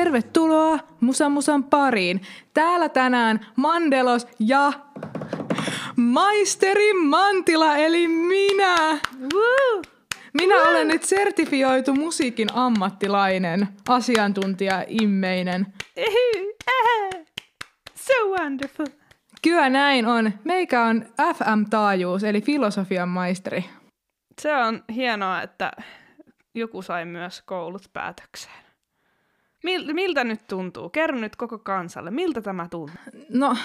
tervetuloa Musan Musan pariin. Täällä tänään Mandelos ja maisteri Mantila eli minä. Woo! Minä olen nyt sertifioitu musiikin ammattilainen, asiantuntija, immeinen. So wonderful. Kyllä näin on. Meikä on FM-taajuus, eli filosofian maisteri. Se on hienoa, että joku sai myös koulut päätökseen. Mil, miltä nyt tuntuu? Kerro nyt koko kansalle, miltä tämä tuntuu? No,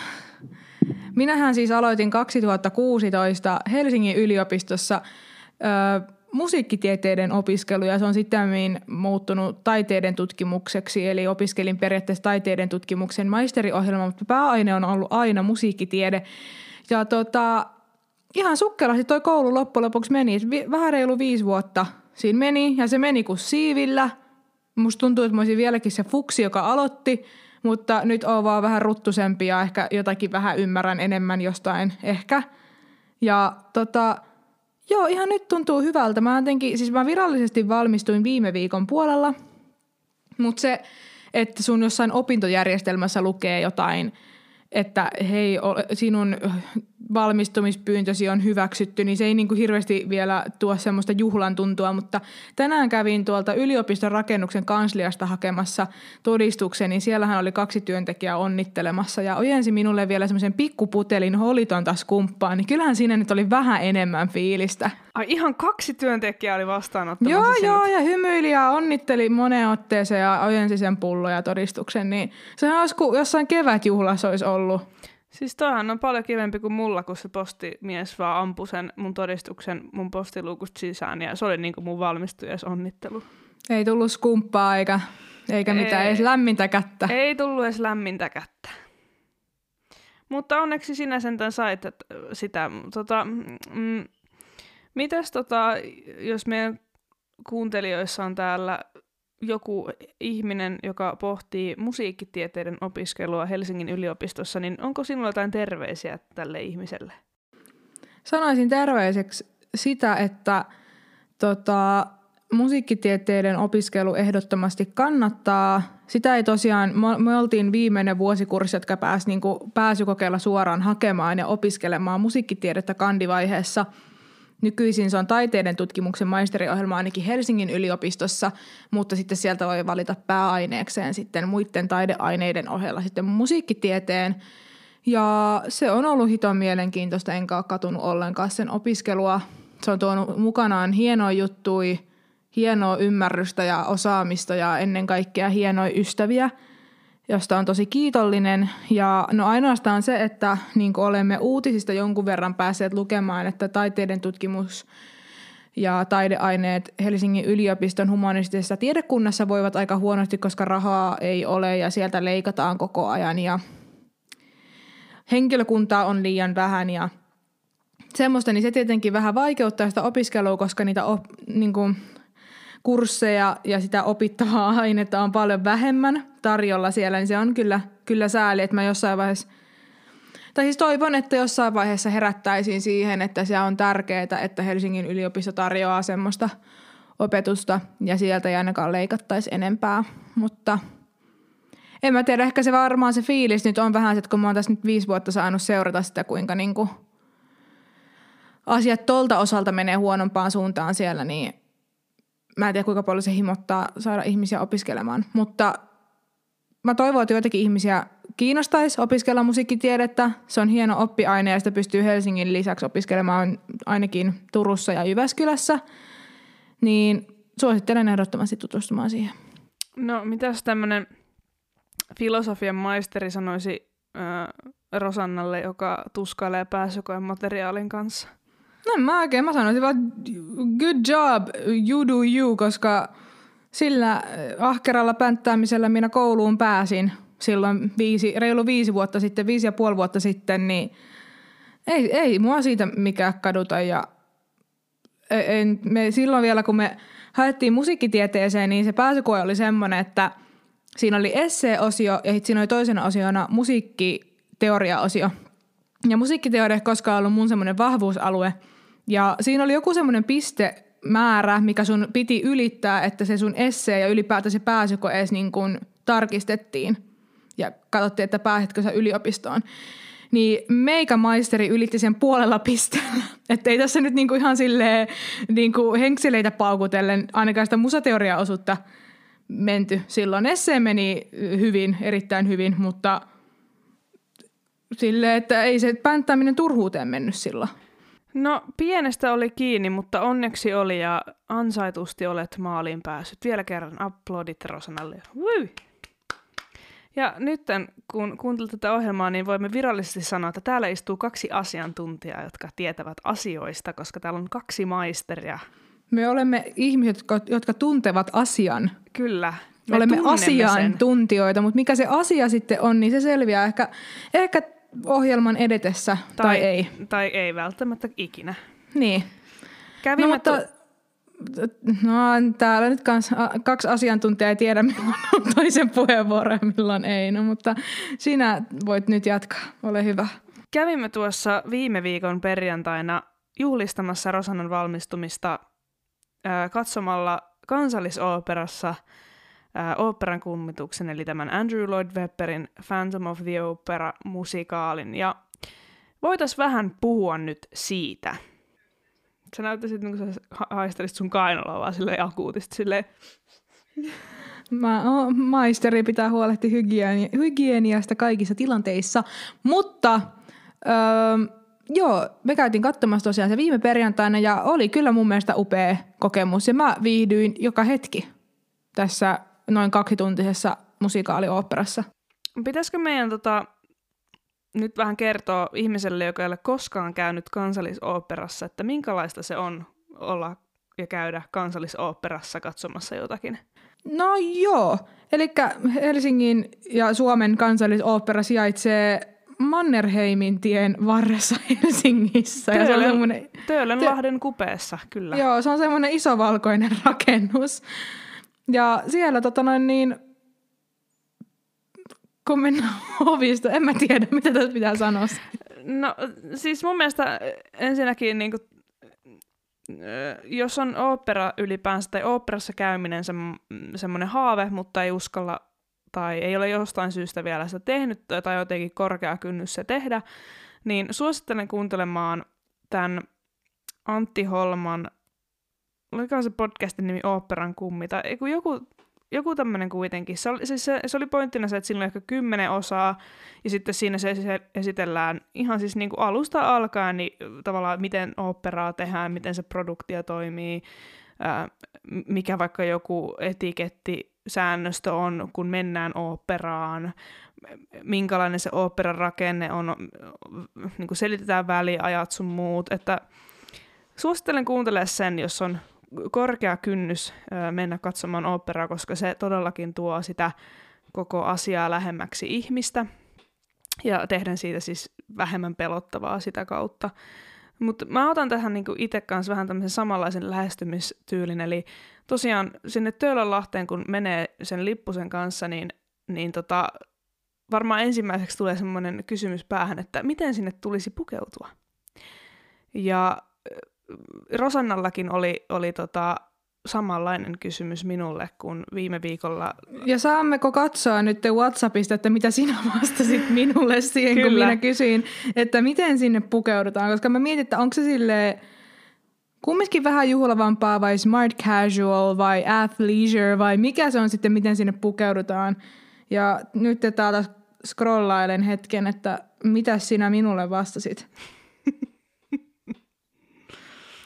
minähän siis aloitin 2016 Helsingin yliopistossa ö, musiikkitieteiden opiskelu ja se on sitten muuttunut taiteiden tutkimukseksi, eli opiskelin periaatteessa taiteiden tutkimuksen maisteriohjelma, mutta pääaine on ollut aina musiikkitiede. Ja tota, ihan sukkelasti toi koulu loppujen lopuksi meni, vähän reilu viisi vuotta siinä meni ja se meni kuin siivillä. Musta tuntuu, että mä olisin vieläkin se fuksi, joka aloitti, mutta nyt on vaan vähän ruttusempi ja ehkä jotakin vähän ymmärrän enemmän jostain ehkä. Ja tota, Joo, ihan nyt tuntuu hyvältä. Mä jotenkin, siis mä virallisesti valmistuin viime viikon puolella, mutta se, että sun jossain opintojärjestelmässä lukee jotain, että hei, sinun valmistumispyyntösi on hyväksytty, niin se ei niin kuin hirveästi vielä tuo semmoista juhlan tuntua, mutta tänään kävin tuolta yliopiston rakennuksen kansliasta hakemassa todistuksen, niin siellähän oli kaksi työntekijää onnittelemassa ja ojensi minulle vielä semmoisen pikkuputelin holitonta skumppaa, niin kyllähän siinä nyt oli vähän enemmän fiilistä. Ai ihan kaksi työntekijää oli vastaanottamassa Joo, sinut. joo, ja hymyili ja onnitteli moneen otteeseen ja ojensi sen pullon ja todistuksen, niin sehän olisi kuin jossain kevätjuhlassa olisi ollut. Siis toihan on paljon kivempi kuin mulla, kun se postimies vaan ampui sen mun todistuksen mun postiluukusta sisään ja se oli niinku mun valmistujas onnittelu. Ei tullut skumppaa eikä, eikä ei, mitään, edes lämmintä kättä. Ei tullut edes lämmintä kättä. Mutta onneksi sinä sentään sait että sitä. Tota, mm, mitäs tota, jos meidän kuuntelijoissa on täällä joku ihminen, joka pohtii musiikkitieteiden opiskelua Helsingin yliopistossa, niin onko sinulla jotain terveisiä tälle ihmiselle? Sanoisin terveiseksi sitä, että tota, musiikkitieteiden opiskelu ehdottomasti kannattaa. Sitä ei tosiaan, me oltiin viimeinen vuosikurssi, jotka pääsi niin pääsykokeilla suoraan hakemaan ja opiskelemaan musiikkitiedettä kandivaiheessa – Nykyisin se on taiteiden tutkimuksen maisteriohjelma ainakin Helsingin yliopistossa, mutta sitten sieltä voi valita pääaineekseen sitten muiden taideaineiden ohella sitten musiikkitieteen. Ja se on ollut hiton mielenkiintoista, enkä ole katunut ollenkaan sen opiskelua. Se on tuonut mukanaan hienoa juttui, hienoa ymmärrystä ja osaamista ja ennen kaikkea hienoja ystäviä – josta on tosi kiitollinen. Ja no ainoastaan se, että niin olemme uutisista jonkun verran päässeet lukemaan, että taiteiden tutkimus ja taideaineet Helsingin yliopiston humanistisessa tiedekunnassa voivat aika huonosti, koska rahaa ei ole ja sieltä leikataan koko ajan ja henkilökuntaa on liian vähän ja semmoista, niin se tietenkin vähän vaikeuttaa sitä opiskelua, koska niitä op, niin kuin, kursseja ja sitä opittavaa ainetta on paljon vähemmän tarjolla siellä, niin se on kyllä, kyllä sääli, että mä jossain vaiheessa tai siis toivon, että jossain vaiheessa herättäisiin siihen, että se on tärkeää, että Helsingin yliopisto tarjoaa semmoista opetusta ja sieltä ei ainakaan leikattaisi enempää. Mutta en mä tiedä, ehkä se varmaan se fiilis nyt on vähän, että kun mä oon tässä nyt viisi vuotta saanut seurata sitä, kuinka niinku asiat tolta osalta menee huonompaan suuntaan siellä, niin mä en tiedä kuinka paljon se himottaa saada ihmisiä opiskelemaan, mutta mä toivon, että joitakin ihmisiä kiinnostaisi opiskella musiikkitiedettä. Se on hieno oppiaine ja sitä pystyy Helsingin lisäksi opiskelemaan ainakin Turussa ja Jyväskylässä. Niin suosittelen ehdottomasti tutustumaan siihen. No mitäs tämmöinen filosofian maisteri sanoisi äh, Rosannalle, joka tuskailee pääsykoen materiaalin kanssa? No mä oikein, mä sanoisin vaan good job, you do you, koska sillä äh, ahkeralla pänttäämisellä minä kouluun pääsin silloin viisi, reilu viisi vuotta sitten, viisi ja puoli vuotta sitten, niin ei, ei mua siitä mikään kaduta. Ja en, me, silloin vielä, kun me haettiin musiikkitieteeseen, niin se pääsykoe oli semmoinen, että siinä oli esseeosio ja sitten siinä oli toisena osiona musiikkiteoriaosio. Ja musiikkiteoria ei koskaan ollut mun semmoinen vahvuusalue – ja siinä oli joku semmoinen pistemäärä, mikä sun piti ylittää, että se sun essee ja ylipäätään se pääsykö edes niin kuin tarkistettiin ja katsottiin, että pääsetkö sä yliopistoon, niin meikä maisteri ylitti sen puolella pisteellä. Että ei tässä nyt niinku ihan silleen niinku henkseleitä paukutellen ainakaan sitä musateoriaosuutta menty silloin. Esse meni hyvin, erittäin hyvin, mutta sille, että ei se pänttääminen turhuuteen mennyt silloin. No pienestä oli kiinni, mutta onneksi oli ja ansaitusti olet maaliin päässyt. Vielä kerran aplodit Rosanalle. Woo! Ja nyt kun kuuntelet tätä ohjelmaa, niin voimme virallisesti sanoa, että täällä istuu kaksi asiantuntijaa, jotka tietävät asioista, koska täällä on kaksi maisteria. Me olemme ihmiset, jotka, jotka tuntevat asian. Kyllä. Me olemme asiantuntijoita, mutta mikä se asia sitten on, niin se selviää ehkä, ehkä ohjelman edetessä tai, tai ei. Tai ei välttämättä ikinä. Niin. Kävimme no, mutta, No täällä nyt kans, kaksi asiantuntijaa ei tiedä, milloin on toisen puheenvuoro ja milloin ei. No, mutta sinä voit nyt jatkaa. Ole hyvä. Kävimme tuossa viime viikon perjantaina juhlistamassa Rosannan valmistumista ää, katsomalla kansallisooperassa oopperan kummituksen, eli tämän Andrew Lloyd Webberin Phantom of the Opera musikaalin. Ja voitaisiin vähän puhua nyt siitä – Sä näyttäisit, niin kuin sä haistelisit sun kainaloa vaan silleen akuutisti silleen. Mä, oh, maisteri pitää huolehtia hygieni, hygieniasta kaikissa tilanteissa, mutta öö, joo, me käytiin katsomassa tosiaan se viime perjantaina ja oli kyllä mun mielestä upea kokemus ja mä viihdyin joka hetki tässä noin kaksituntisessa musikaaliopperassa. Pitäisikö meidän tota, nyt vähän kertoa ihmiselle, joka ei ole koskaan käynyt kansallisoopperassa, että minkälaista se on olla ja käydä kansallisoopperassa katsomassa jotakin? No joo, eli Helsingin ja Suomen kansallisooppera sijaitsee Mannerheimin tien varressa Helsingissä. Töölön, ja se on semmoinen, Töölönlahden kupeessa, kyllä. Joo, se on semmoinen iso valkoinen rakennus. Ja siellä tota noin, niin, kun mennään ovista, en mä tiedä, mitä tässä pitää sanoa. No siis mun mielestä ensinnäkin niin kuin, jos on opera ylipäänsä tai operassa käyminen se, semmoinen haave, mutta ei uskalla tai ei ole jostain syystä vielä sitä tehnyt tai jotenkin korkea kynnys se tehdä, niin suosittelen kuuntelemaan tämän Antti Holman, oliko se podcastin nimi Operan kummi, tai joku joku tämmöinen kuitenkin. Se oli, siis se, se oli pointtina se, että siinä on ehkä kymmenen osaa, ja sitten siinä se esitellään ihan siis niin kuin alusta alkaen, niin tavallaan miten operaa tehdään, miten se produktio toimii, ää, mikä vaikka joku etiketti säännöstö on, kun mennään operaan, minkälainen se operan rakenne on, niin kuin selitetään väliajat sun muut, että suosittelen kuuntelemaan sen, jos on korkea kynnys mennä katsomaan operaa, koska se todellakin tuo sitä koko asiaa lähemmäksi ihmistä ja tehdään siitä siis vähemmän pelottavaa sitä kautta. Mutta mä otan tähän niinku itse kanssa vähän tämmöisen samanlaisen lähestymistyylin, eli tosiaan sinne Töölönlahteen, kun menee sen lippusen kanssa, niin, niin tota, varmaan ensimmäiseksi tulee semmoinen kysymys päähän, että miten sinne tulisi pukeutua. Ja Rosannallakin oli, oli tota, samanlainen kysymys minulle kuin viime viikolla. Ja saammeko katsoa nyt WhatsAppista, että mitä sinä vastasit minulle siihen, Kyllä. kun minä kysyin, että miten sinne pukeudutaan, koska mä mietin, että onko se sille kumminkin vähän juhlavampaa vai smart casual vai athleisure vai mikä se on sitten, miten sinne pukeudutaan. Ja nyt te täältä scrollailen hetken, että mitä sinä minulle vastasit.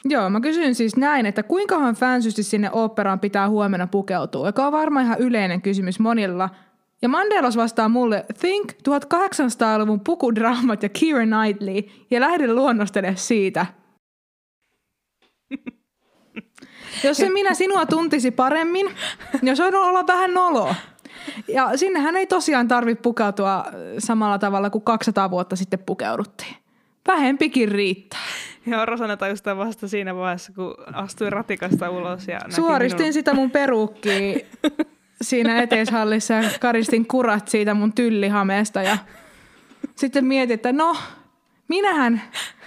Joo, mä kysyn siis näin, että kuinkahan fansysti sinne oopperaan pitää huomenna pukeutua, joka on varmaan ihan yleinen kysymys monilla. Ja Mandelos vastaa mulle, think 1800-luvun pukudraamat ja Keira Knightley, ja lähde luonnostele siitä. Jos se minä sinua tuntisi paremmin, niin olisi olla vähän noloa. Ja sinnehän ei tosiaan tarvitse pukeutua samalla tavalla kuin 200 vuotta sitten pukeuduttiin. Vähempikin riittää. Joo, Rosanna tajusi vasta siinä vaiheessa, kun astuin ratikasta ulos. Ja Suoristin minun... sitä mun peruukkiä siinä eteishallissa ja karistin kurat siitä mun tyllihameesta. Ja sitten mietin, että no, minähän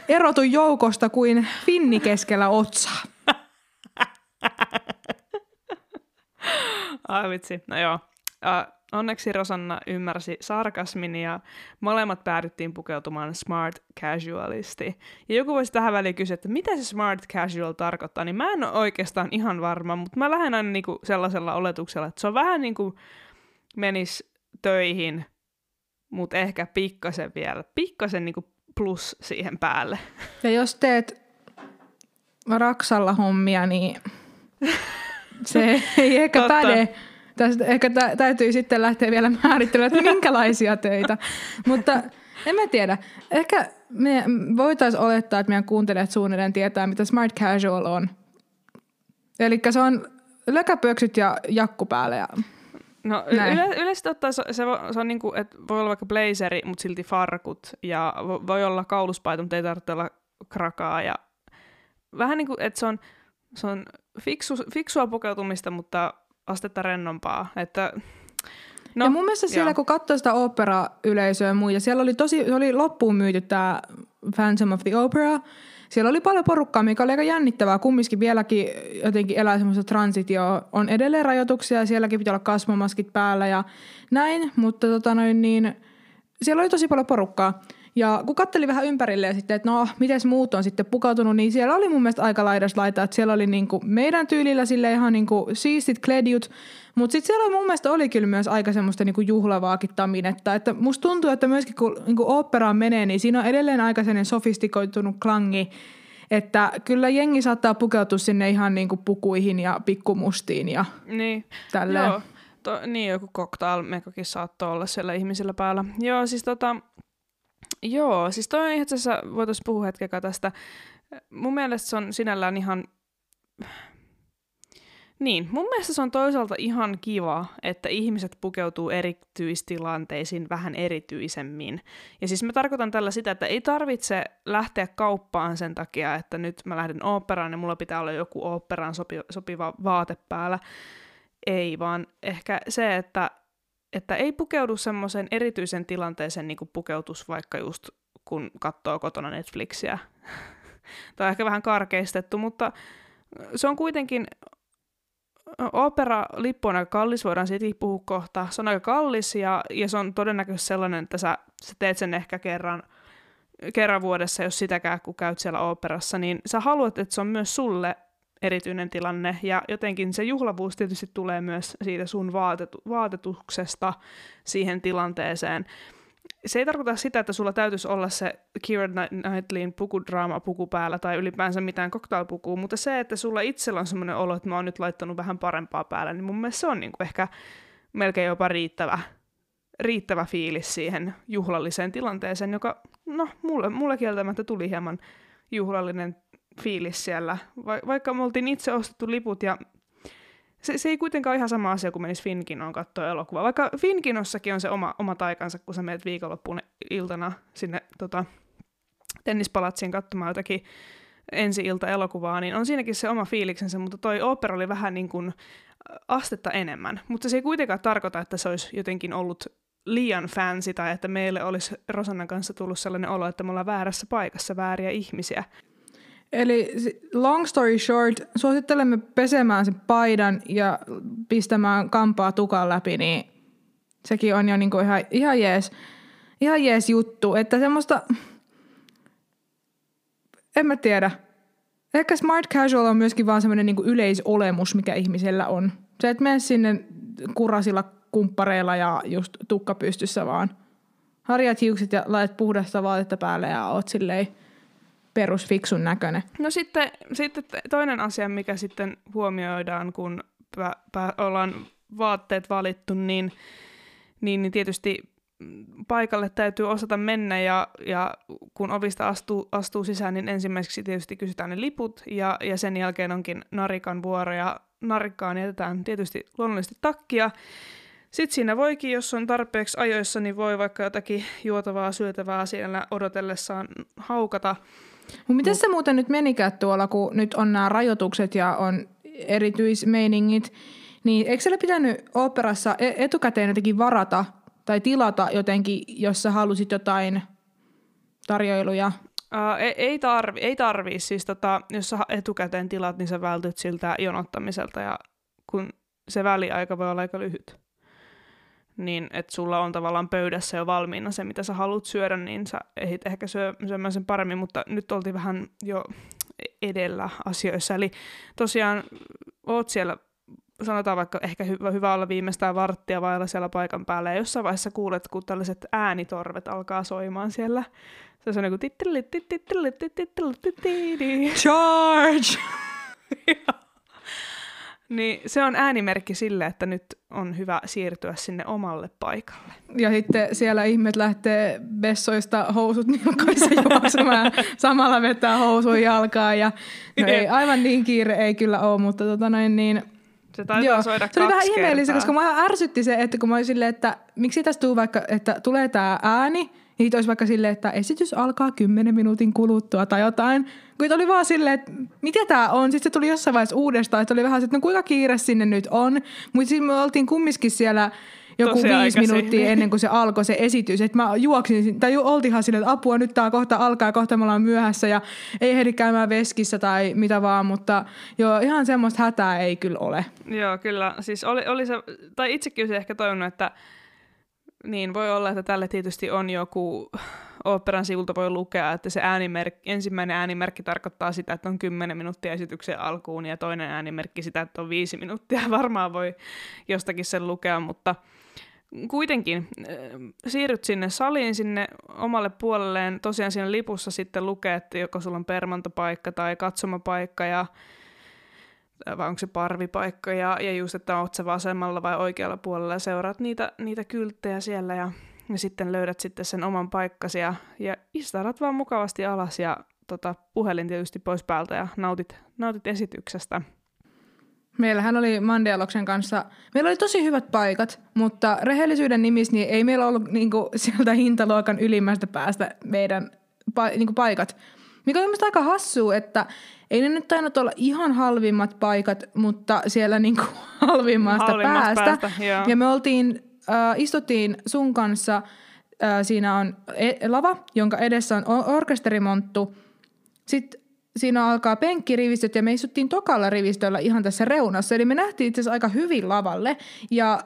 erotun joukosta kuin finni keskellä otsaa. Ai vitsi, no joo. Uh, onneksi Rosanna ymmärsi sarkasmin ja molemmat päädyttiin pukeutumaan smart casualisti. Ja joku voisi tähän väliin kysyä, että mitä se smart casual tarkoittaa, niin mä en ole oikeastaan ihan varma, mutta mä lähden aina niinku sellaisella oletuksella, että se on vähän niin kuin menis töihin, mutta ehkä pikkasen vielä, pikkasen niinku plus siihen päälle. Ja jos teet raksalla hommia, niin se ei ehkä Totta. päde. Tästä ehkä tä- täytyy sitten lähteä vielä määrittelemään, että minkälaisia töitä. Mutta en mä tiedä. Ehkä me voitaisiin olettaa, että meidän kuuntelijat suunnilleen tietää, mitä smart casual on. Eli se on lökäpöksyt ja jakku päälle. Ja... No Näin. yle- yleisesti ottaen se, se, se on niinku, että voi olla vaikka blazeri, mutta silti farkut ja vo- voi olla kauluspaita, mutta ei tarvitse olla krakaa ja vähän niin kuin, että se on, se on fiksu, fiksua pukeutumista, mutta astetta rennompaa, että No, ja mun mielestä siellä, joo. kun katsoi sitä opera-yleisöä ja muita, siellä oli tosi, se oli loppuun myyty tämä Phantom of the Opera. Siellä oli paljon porukkaa, mikä oli aika jännittävää. Kumminkin vieläkin jotenkin elää semmoista transitio. On edelleen rajoituksia ja sielläkin pitää olla kasvomaskit päällä ja näin, mutta tota noin niin, siellä oli tosi paljon porukkaa. Ja kun katteli vähän ympärilleen sitten, että no, miten muut on sitten pukautunut, niin siellä oli mun mielestä aika laidas laita, että siellä oli niinku meidän tyylillä sille ihan niinku siistit kledjut, mutta sitten siellä mun mielestä oli kyllä myös aika semmoista niinku juhlavaakin taminetta, että musta tuntuu, että myöskin kun niinku oopperaan menee, niin siinä on edelleen aika sellainen sofistikoitunut klangi, että kyllä jengi saattaa pukeutua sinne ihan niinku pukuihin ja pikkumustiin ja niin, tälleen. joo, to, niin joku cocktail-mekakin saattoi olla siellä ihmisillä päällä. Joo, siis tota, joo, siis toi itse asiassa, voitaisiin puhua hetkeä tästä. Mun mielestä se on sinällään ihan Niin, mun mielestä se on toisaalta ihan kiva, että ihmiset pukeutuu erityistilanteisiin vähän erityisemmin. Ja siis mä tarkoitan tällä sitä, että ei tarvitse lähteä kauppaan sen takia, että nyt mä lähden oopperaan ja mulla pitää olla joku oopperaan sopi, sopiva vaate päällä. Ei, vaan ehkä se, että, että ei pukeudu semmoiseen erityisen tilanteeseen niin pukeutus vaikka just kun katsoo kotona Netflixiä. tai ehkä vähän karkeistettu, mutta se on kuitenkin opera-lippu on aika kallis, voidaan siitäkin puhua kohta. Se on aika kallis ja, ja se on todennäköisesti sellainen, että sä, sä teet sen ehkä kerran, kerran vuodessa, jos sitäkään, kun käyt siellä operassa, niin sä haluat, että se on myös sulle erityinen tilanne ja jotenkin se juhlavuus tietysti tulee myös siitä sun vaatetu, vaatetuksesta siihen tilanteeseen. Se ei tarkoita sitä, että sulla täytyisi olla se Keira Knightleyn pukudraama puku päällä tai ylipäänsä mitään cocktailpukua, mutta se, että sulla itsellä on semmoinen olo, että mä oon nyt laittanut vähän parempaa päällä, niin mun mielestä se on niin kuin ehkä melkein jopa riittävä, riittävä fiilis siihen juhlalliseen tilanteeseen, joka, no, mulle, mulle kieltämättä tuli hieman juhlallinen fiilis siellä, Va- vaikka me oltiin itse ostettu liput ja se, se ei kuitenkaan ole ihan sama asia kuin menisi Finkinoon katsoa elokuvaa. Vaikka Finkinossakin on se oma, oma taikansa, kun sä menet viikonloppuun iltana sinne tota, tennispalatsiin katsomaan jotakin ensi-ilta elokuvaa, niin on siinäkin se oma fiiliksensä, mutta toi opera oli vähän niin kuin astetta enemmän. Mutta se ei kuitenkaan tarkoita, että se olisi jotenkin ollut liian fancy tai että meille olisi Rosannan kanssa tullut sellainen olo, että me ollaan väärässä paikassa vääriä ihmisiä. Eli long story short, suosittelemme pesemään sen paidan ja pistämään kampaa tukan läpi, niin sekin on jo niinku ihan, ihan, jees, ihan jees juttu. Että semmoista, en mä tiedä. Ehkä smart casual on myöskin vaan semmoinen niinku yleisolemus, mikä ihmisellä on. Se, et mene sinne kurasilla kumppareilla ja just tukka pystyssä, vaan harjat hiukset ja laitat puhdasta vaatetta päälle ja oot silleen perusfiksun näköinen. No sitten, sitten toinen asia, mikä sitten huomioidaan, kun pä, pä, ollaan vaatteet valittu, niin, niin, niin tietysti paikalle täytyy osata mennä ja, ja kun ovista astuu, astuu sisään, niin ensimmäiseksi tietysti kysytään ne liput ja, ja sen jälkeen onkin narikan vuoro ja narikkaan jätetään tietysti luonnollisesti takkia. Sitten siinä voikin, jos on tarpeeksi ajoissa, niin voi vaikka jotakin juotavaa, syötävää siellä odotellessaan haukata. Mutta miten se muuten nyt menikään tuolla, kun nyt on nämä rajoitukset ja on erityismeiningit, niin eikö siellä pitänyt operassa e- etukäteen jotenkin varata tai tilata jotenkin, jos sä halusit jotain tarjoiluja? Uh, ei, ei, tarvi, ei tarvii, siis tota, jos sä etukäteen tilat, niin sä vältyt siltä jonottamiselta ja kun se väliaika voi olla aika lyhyt. Niin että sulla on tavallaan pöydässä jo valmiina se, mitä sä haluat syödä, niin sä ehdit ehkä syö, syömään sen paremmin, mutta nyt oltiin vähän jo edellä asioissa. Eli tosiaan oot siellä, sanotaan vaikka ehkä hyvä, hyvä olla viimeistään varttia vailla siellä paikan päällä, ja jossain vaiheessa kuulet, kun tällaiset äänitorvet alkaa soimaan siellä. Se on niin kuin Charge! Niin se on äänimerkki sille, että nyt on hyvä siirtyä sinne omalle paikalle. Ja sitten siellä ihmet lähtee vessoista housut nilkoissa juoksemaan, samalla vetää housuun jalkaa. Ja, no ei, aivan niin kiire ei kyllä ole, mutta tota noin niin, se taitaa Joo. soida Se oli vähän ihmeellistä, koska mä ärsytti se, että kun mä olin silleen, että miksi tästä tuu vaikka, että tulee tää ääni, Niitä olisi vaikka silleen, että esitys alkaa 10 minuutin kuluttua tai jotain. Kun oli vaan silleen, että mitä tämä on. Sitten se tuli jossain vaiheessa uudestaan, että oli vähän että no kuinka kiire sinne nyt on. Mutta sitten me oltiin kumminkin siellä joku Tosi viisi minuuttia niin. ennen kuin se alkoi se esitys. Että mä juoksin, tai oltihan silleen, että apua, nyt tämä kohta alkaa, kohta me ollaan myöhässä ja ei ehdi käymään veskissä tai mitä vaan, mutta joo, ihan semmoista hätää ei kyllä ole. Joo, kyllä. Siis oli, oli se, tai itsekin olisin ehkä toivonut, että niin, voi olla, että tälle tietysti on joku oopperan sivulta voi lukea, että se äänimerkki, ensimmäinen äänimerkki tarkoittaa sitä, että on 10 minuuttia esityksen alkuun ja toinen äänimerkki sitä, että on 5 minuuttia. Varmaan voi jostakin sen lukea, mutta kuitenkin äh, siirryt sinne saliin, sinne omalle puolelleen. Tosiaan siinä lipussa sitten lukee, että joko sulla on permantopaikka tai katsomapaikka ja vai onko se parvipaikka, ja, ja just, että oot sä vasemmalla vai oikealla puolella, ja seuraat niitä, niitä kylttejä siellä, ja, ja sitten löydät sitten sen oman paikkasi, ja, ja istarat vaan mukavasti alas, ja tota, puhelin tietysti pois päältä, ja nautit, nautit esityksestä. Meillähän oli Mandialoksen kanssa, meillä oli tosi hyvät paikat, mutta rehellisyyden nimissä niin ei meillä ollut niinku, sieltä hintaluokan ylimmästä päästä meidän pa, niinku, paikat. Mikä on aika hassua, että ei ne nyt tainnut olla ihan halvimmat paikat, mutta siellä niinku halvimmasta, halvimmasta päästä. päästä ja me oltiin, äh, istuttiin sun kanssa, äh, siinä on e- lava, jonka edessä on orkesterimonttu. Sitten siinä alkaa penkkirivistöt ja me istuttiin tokalla rivistöllä ihan tässä reunassa. Eli me nähtiin itse asiassa aika hyvin lavalle ja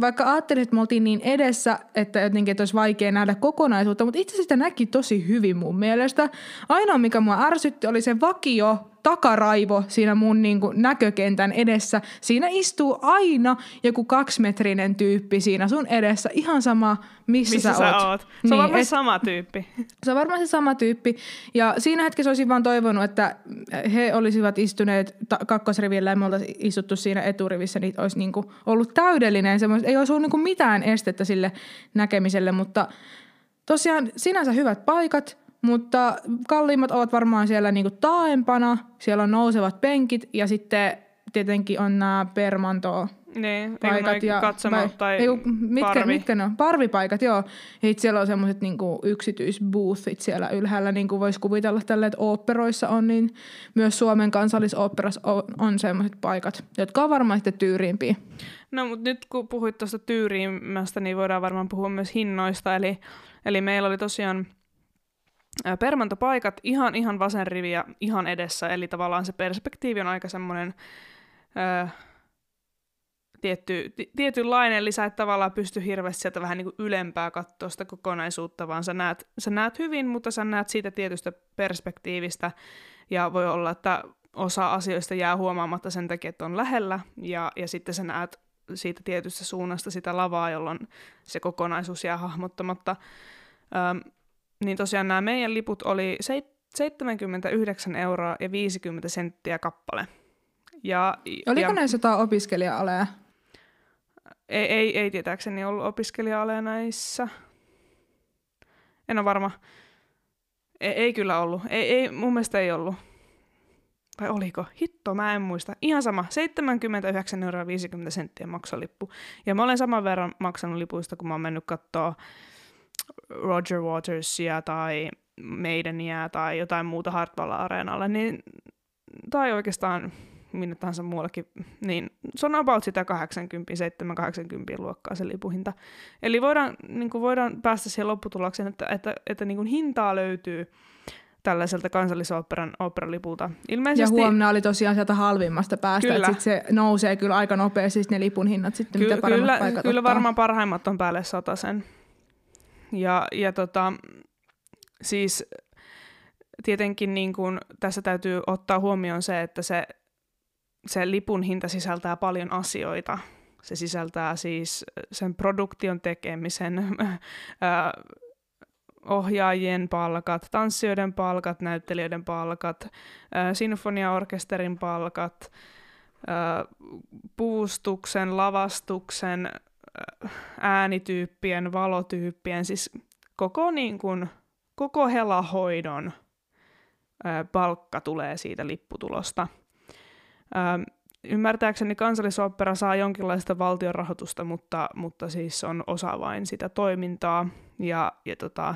vaikka ajattelin, että me oltiin niin edessä, että jotenkin että olisi vaikea nähdä kokonaisuutta, mutta itse sitä näki tosi hyvin mun mielestä. Ainoa, mikä mua ärsytti, oli se vakio takaraivo siinä mun niin kuin näkökentän edessä. Siinä istuu aina joku kaksimetrinen tyyppi siinä sun edessä, ihan sama missä, missä sä, sä oot. oot. Se niin, on varmaan et, sama tyyppi. Se on varmaan se sama tyyppi. Ja siinä hetkessä olisin vaan toivonut, että he olisivat istuneet ta- kakkosrivillä ja me oltaisiin istuttu siinä eturivissä, niin olisi niin kuin ollut täydellinen. Semmoista, ei olisi ollut niin kuin mitään estettä sille näkemiselle, mutta tosiaan sinänsä hyvät paikat – mutta kalliimmat ovat varmaan siellä niinku taaempana, siellä on nousevat penkit ja sitten tietenkin on nämä permantoa niin, paikat ja vai, tai ei, mitkä, parvi. mitkä ne on? Parvipaikat, joo. Ja siellä on semmoiset niinku yksityisboothit siellä ylhäällä, niin kuin voisi kuvitella tälle, että oopperoissa on, niin myös Suomen kansallisoopperassa on, on semmoiset paikat, jotka on varmaan sitten tyyriimpiä. No, mutta nyt kun puhuit tuosta tyyriimmästä, niin voidaan varmaan puhua myös hinnoista. Eli, eli meillä oli tosiaan permantopaikat ihan, ihan vasen riviä ihan edessä, eli tavallaan se perspektiivi on aika semmoinen tietty, t- tietynlainen, eli sä et tavallaan pysty hirveästi sieltä vähän niin kuin ylempää katsoa sitä kokonaisuutta, vaan sä näet, sä näet hyvin, mutta sä näet siitä tietystä perspektiivistä, ja voi olla, että osa asioista jää huomaamatta sen takia, että on lähellä, ja, ja sitten sä näet siitä tietystä suunnasta sitä lavaa, jolloin se kokonaisuus jää hahmottamatta. Öm, niin tosiaan nämä meidän liput oli 79 euroa ja 50 senttiä kappale. Ja, Oliko ja, näissä jotain opiskelija-aleja? Ei, ei, ei tietääkseni ollut opiskelija näissä. En ole varma. Ei, ei kyllä ollut. Ei, ei, mun mielestä ei ollut. Vai oliko? Hitto, mä en muista. Ihan sama. 79 euroa 50 senttiä maksalippu. Ja mä olen saman verran maksanut lipuista, kun mä oon mennyt katsoa Roger Watersia tai Maidenia tai jotain muuta Hartwall-areenalle, niin, tai oikeastaan minne tahansa muuallekin, niin se on about sitä 80, 7-80 luokkaa se lipuhinta. Eli voidaan, niin kuin voidaan päästä siihen lopputulokseen, että, että, että niin kuin hintaa löytyy tällaiselta kansallisoopperan oopperalipulta. Ilmeisesti, Ja huomenna oli tosiaan sieltä halvimmasta päästä, Kyllä. että sit se nousee kyllä aika nopeasti ne lipun hinnat sitten, ky- mitä paremmat kyllä, paikat kyllä ottaa. varmaan parhaimmat on päälle sen. Ja, ja tota, siis tietenkin niin kun, tässä täytyy ottaa huomioon se, että se, se lipun hinta sisältää paljon asioita. Se sisältää siis sen produktion tekemisen, ohjaajien palkat, tanssijoiden palkat, näyttelijöiden palkat, sinfoniaorkesterin palkat, ää, puustuksen, lavastuksen, äänityyppien, valotyyppien, siis koko, niin kuin, koko helahoidon palkka tulee siitä lipputulosta. Ää, ymmärtääkseni kansallisopera saa jonkinlaista valtionrahoitusta, mutta, mutta siis on osa vain sitä toimintaa. Ja, ja tota,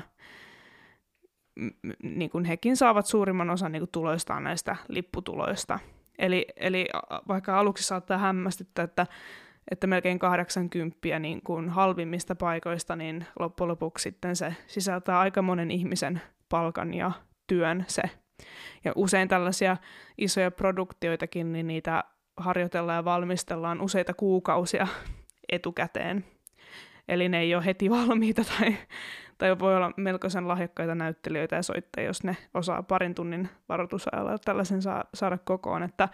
niin kuin hekin saavat suurimman osan niin kuin tuloistaan näistä lipputuloista. Eli, eli vaikka aluksi saattaa hämmästyttää, että, että melkein 80 niin kuin halvimmista paikoista, niin loppujen lopuksi sitten se sisältää aika monen ihmisen palkan ja työn se. Ja usein tällaisia isoja produktioitakin, niin niitä harjoitellaan ja valmistellaan useita kuukausia etukäteen. Eli ne ei ole heti valmiita tai, tai voi olla melkoisen lahjakkaita näyttelijöitä ja soittajia, jos ne osaa parin tunnin varoitusajalla tällaisen saa, saada kokoon. Että,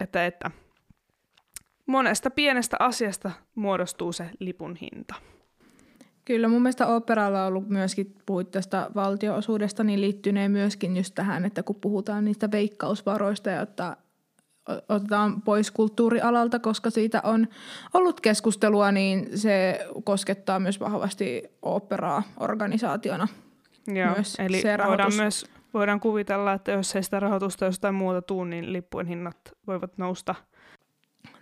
että, että monesta pienestä asiasta muodostuu se lipun hinta. Kyllä mun mielestä operalla on ollut myöskin, puhuit tästä valtioosuudesta, niin liittynee myöskin just tähän, että kun puhutaan niistä veikkausvaroista, jotta o- otetaan pois kulttuurialalta, koska siitä on ollut keskustelua, niin se koskettaa myös vahvasti operaa organisaationa. Joo, Myös eli se voidaan rahoitus. myös voidaan kuvitella, että jos ei sitä rahoitusta jostain muuta tuu, niin lippujen hinnat voivat nousta.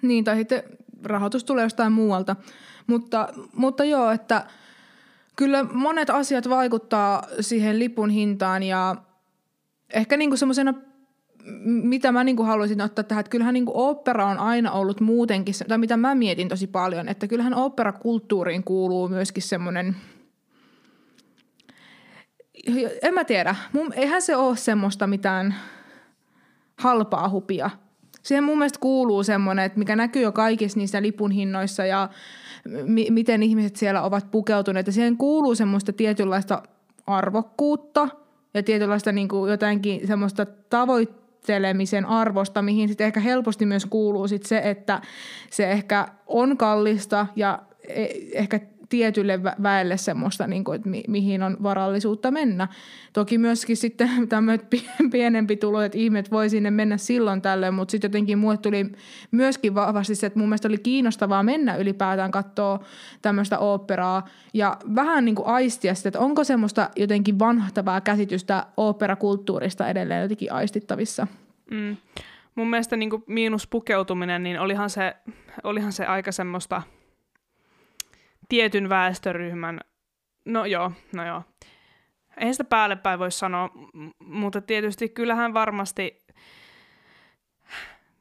Niin, tai sitten rahoitus tulee jostain muualta. Mutta, mutta joo, että kyllä monet asiat vaikuttaa siihen lipun hintaan ja ehkä niinku semmoisena, mitä mä niinku haluaisin ottaa tähän, että kyllähän niinku opera on aina ollut muutenkin, tai mitä mä mietin tosi paljon, että kyllähän operakulttuuriin kuuluu myöskin semmoinen, en mä tiedä, mun, eihän se ole semmoista mitään halpaa hupia. Siihen mun mielestä kuuluu semmoinen, että mikä näkyy jo kaikissa niissä lipun hinnoissa ja mi- miten ihmiset siellä ovat pukeutuneet. Ja siihen kuuluu semmoista tietynlaista arvokkuutta ja tietynlaista niin kuin jotenkin semmoista tavoittelemisen arvosta, mihin sitten ehkä helposti myös kuuluu sit se, että se ehkä on kallista ja e- ehkä tietylle vä- väelle semmoista, niin kuin, että mi- mihin on varallisuutta mennä. Toki myöskin sitten tämmöiset pi- pienempi tuloiset ihmiset voi sinne mennä silloin tällöin, mutta sitten jotenkin mulle tuli myöskin vahvasti se, että mun mielestä oli kiinnostavaa mennä ylipäätään katsoa tämmöistä oopperaa ja vähän niin kuin aistia sitä, että onko semmoista jotenkin vanhtavaa käsitystä oopperakulttuurista edelleen jotenkin aistittavissa. Mm. Mun mielestä niin kuin miinus pukeutuminen, niin olihan se, olihan se aika semmoista tietyn väestöryhmän, no joo, no joo. Eihän sitä päälle päin voi sanoa, mutta tietysti kyllähän varmasti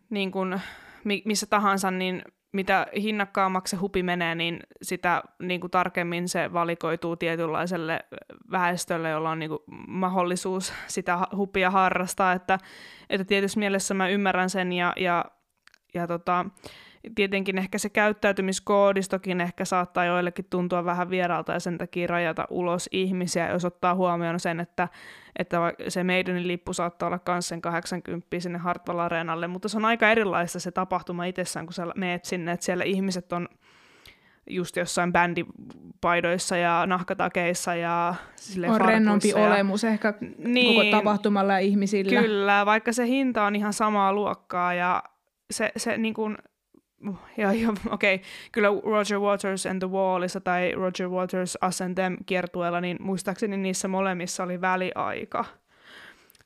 niin kuin, mi- missä tahansa, niin mitä hinnakkaammaksi se hupi menee, niin sitä niin kuin tarkemmin se valikoituu tietynlaiselle väestölle, jolla on niin kuin mahdollisuus sitä hupia harrastaa. Että, että tietysti mielessä mä ymmärrän sen ja, ja, ja tota, tietenkin ehkä se käyttäytymiskoodistokin ehkä saattaa joillekin tuntua vähän vieraalta ja sen takia rajata ulos ihmisiä, jos ottaa huomioon sen, että, että se meidänin lippu saattaa olla myös sen 80 sinne Hartwall Areenalle, mutta se on aika erilaista se tapahtuma itsessään, kun sä meet sinne, että siellä ihmiset on just jossain bändipaidoissa ja nahkatakeissa ja silleen On rennompi ja, olemus ehkä Niin. koko tapahtumalla ja ihmisillä. Kyllä, vaikka se hinta on ihan samaa luokkaa ja se, se niin kuin, ja, ja okei, okay, kyllä Roger Waters and the Wallissa tai Roger Waters Us and Them kiertueella, niin muistaakseni niissä molemmissa oli väliaika.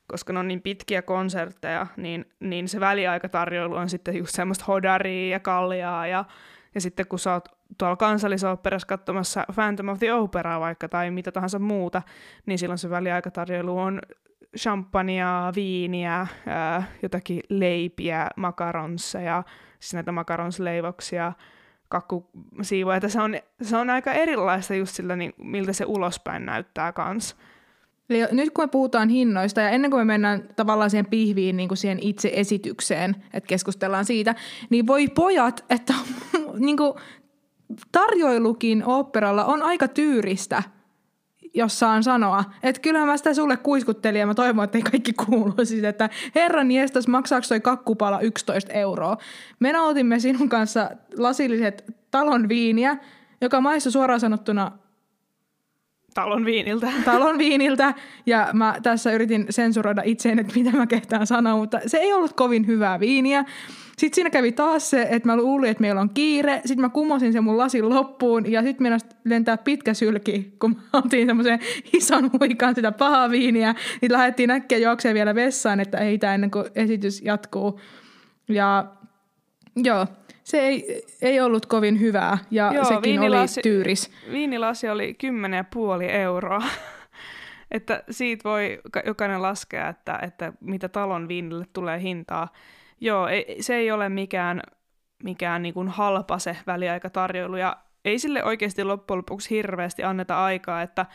Koska ne on niin pitkiä konsertteja, niin, niin se väliaikatarjoilu on sitten just semmoista hodaria ja kaljaa ja, ja sitten kun sä oot tuolla kansallisoopperassa katsomassa Phantom of the Opera vaikka tai mitä tahansa muuta, niin silloin se väliaikatarjoilu on champagnea, viiniä, ää, jotakin leipiä, makaronsseja, siis näitä makaronsleivoksia, kakkusiivoja. että Se on, se on aika erilaista just sillä, niin, miltä se ulospäin näyttää kans. Eli nyt kun me puhutaan hinnoista ja ennen kuin me mennään tavallaan siihen pihviin niin kuin siihen itse esitykseen, että keskustellaan siitä, niin voi pojat, että niin kuin tarjoilukin oopperalla on aika tyyristä, jos saan sanoa. Että kyllähän mä sitä sulle kuiskuttelin ja mä toivon, että ei kaikki kuulu. Siis, että herran jestas, maksaako toi kakkupala 11 euroa? Me nautimme sinun kanssa lasilliset talon viiniä, joka maistui suoraan sanottuna Talon viiniltä. talon viiniltä. Ja mä tässä yritin sensuroida itseen, että mitä mä kehtään sanoa, mutta se ei ollut kovin hyvää viiniä. Sitten siinä kävi taas se, että mä luulin, että meillä on kiire. Sitten mä kumosin sen mun lasin loppuun ja sitten minä lentää pitkä sylki, kun mä otin semmoisen ison huikan sitä pahaa viiniä. Niin lähdettiin äkkiä juokseen vielä vessaan, että ei tämä ennen kuin esitys jatkuu. Ja joo, se ei, ei ollut kovin hyvää ja Joo, sekin viinilasi- oli tyyris. Viinilasi oli 10,5 euroa. että siitä voi ka- jokainen laskea, että, että mitä talon viinille tulee hintaa. Joo, ei, se ei ole mikään, mikään niin kuin halpa se väliaikatarjoilu ja ei sille oikeasti loppujen lopuksi hirveästi anneta aikaa, että,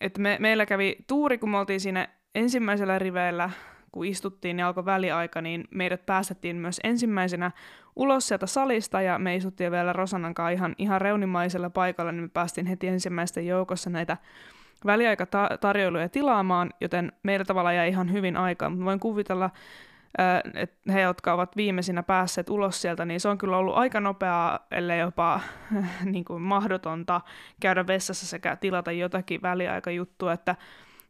että me, meillä kävi tuuri, kun me oltiin siinä ensimmäisellä riveillä, kun istuttiin niin alkoi väliaika, niin meidät päästettiin myös ensimmäisenä ulos sieltä salista ja me istuttiin vielä Rosanan kanssa ihan, ihan reunimaisella paikalla, niin me päästiin heti ensimmäisten joukossa näitä väliaikatarjoiluja tilaamaan, joten meillä tavalla jäi ihan hyvin aikaa. Mutta voin kuvitella, että he, jotka ovat viimeisinä päässeet ulos sieltä, niin se on kyllä ollut aika nopeaa, ellei jopa niin kuin mahdotonta käydä vessassa sekä tilata jotakin väliaikajuttua, että